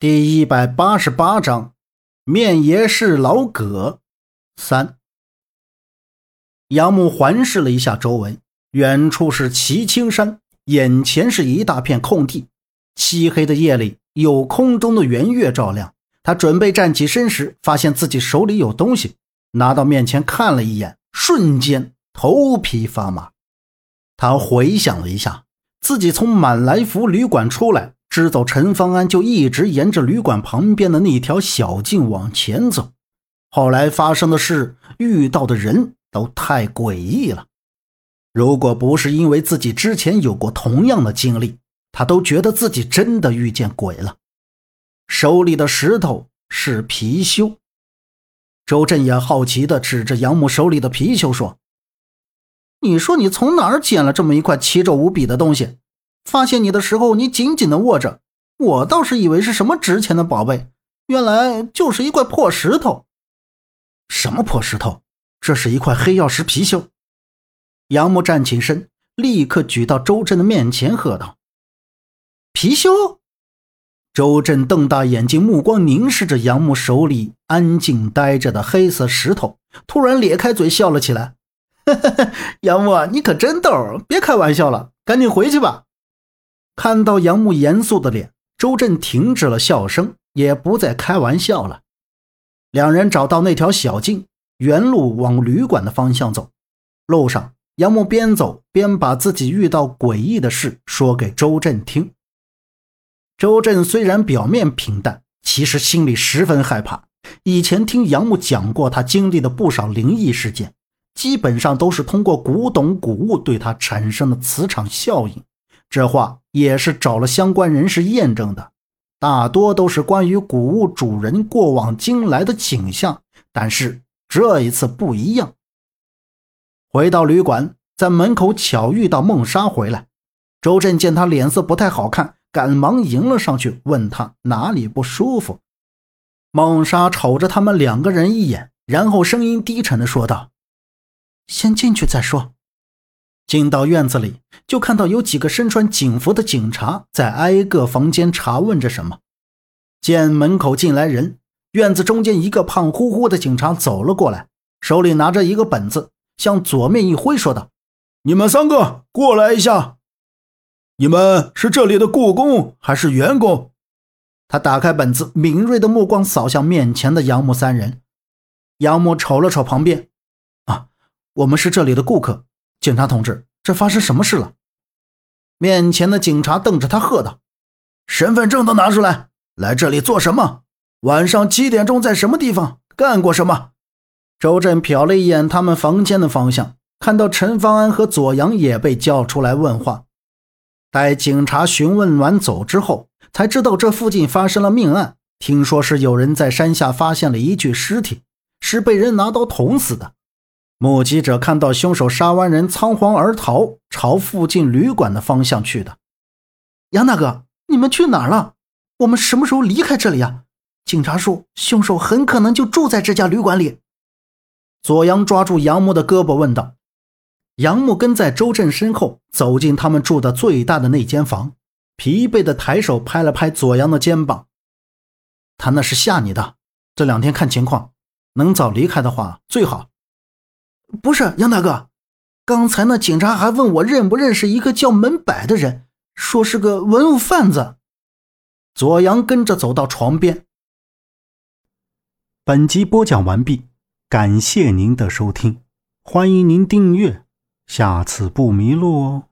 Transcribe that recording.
第一百八十八章，面爷是老葛。三，杨木环视了一下周围，远处是齐青山，眼前是一大片空地。漆黑的夜里，有空中的圆月照亮。他准备站起身时，发现自己手里有东西，拿到面前看了一眼，瞬间头皮发麻。他回想了一下，自己从满来福旅馆出来。支走陈方安就一直沿着旅馆旁边的那条小径往前走，后来发生的事、遇到的人都太诡异了。如果不是因为自己之前有过同样的经历，他都觉得自己真的遇见鬼了。手里的石头是貔貅。周震也好奇地指着杨木手里的貔貅说：“你说你从哪儿捡了这么一块奇丑无比的东西？”发现你的时候，你紧紧的握着，我倒是以为是什么值钱的宝贝，原来就是一块破石头。什么破石头？这是一块黑曜石貔貅。杨木站起身，立刻举到周震的面前，喝道：“貔貅！”周震瞪大眼睛，目光凝视着杨木手里安静呆着的黑色石头，突然咧开嘴笑了起来：“杨木，你可真逗，别开玩笑了，赶紧回去吧。”看到杨木严肃的脸，周震停止了笑声，也不再开玩笑了。两人找到那条小径，原路往旅馆的方向走。路上，杨木边走边把自己遇到诡异的事说给周震听。周震虽然表面平淡，其实心里十分害怕。以前听杨木讲过他经历的不少灵异事件，基本上都是通过古董古物对他产生的磁场效应。这话也是找了相关人士验证的，大多都是关于古物主人过往经来的景象，但是这一次不一样。回到旅馆，在门口巧遇到孟莎回来，周震见他脸色不太好看，赶忙迎了上去，问他哪里不舒服。孟莎瞅着他们两个人一眼，然后声音低沉的说道：“先进去再说。”进到院子里，就看到有几个身穿警服的警察在挨个房间查问着什么。见门口进来人，院子中间一个胖乎乎的警察走了过来，手里拿着一个本子，向左面一挥，说道：“你们三个过来一下。你们是这里的雇工还是员工？”他打开本子，敏锐的目光扫向面前的杨木三人。杨木瞅了瞅旁边，“啊，我们是这里的顾客。”警察同志，这发生什么事了？面前的警察瞪着他喝道：“身份证都拿出来！来这里做什么？晚上七点钟在什么地方干过什么？”周震瞟了一眼他们房间的方向，看到陈方安和左阳也被叫出来问话。待警察询问完走之后，才知道这附近发生了命案，听说是有人在山下发现了一具尸体，是被人拿刀捅死的。目击者看到凶手杀完人仓皇而逃，朝附近旅馆的方向去的。杨大哥，你们去哪儿了？我们什么时候离开这里呀？警察说，凶手很可能就住在这家旅馆里。左阳抓住杨木的胳膊问道。杨木跟在周震身后走进他们住的最大的那间房，疲惫的抬手拍了拍左阳的肩膀。他那是吓你的。这两天看情况，能早离开的话最好。不是杨大哥，刚才那警察还问我认不认识一个叫门柏的人，说是个文物贩子。左阳跟着走到床边。本集播讲完毕，感谢您的收听，欢迎您订阅，下次不迷路哦。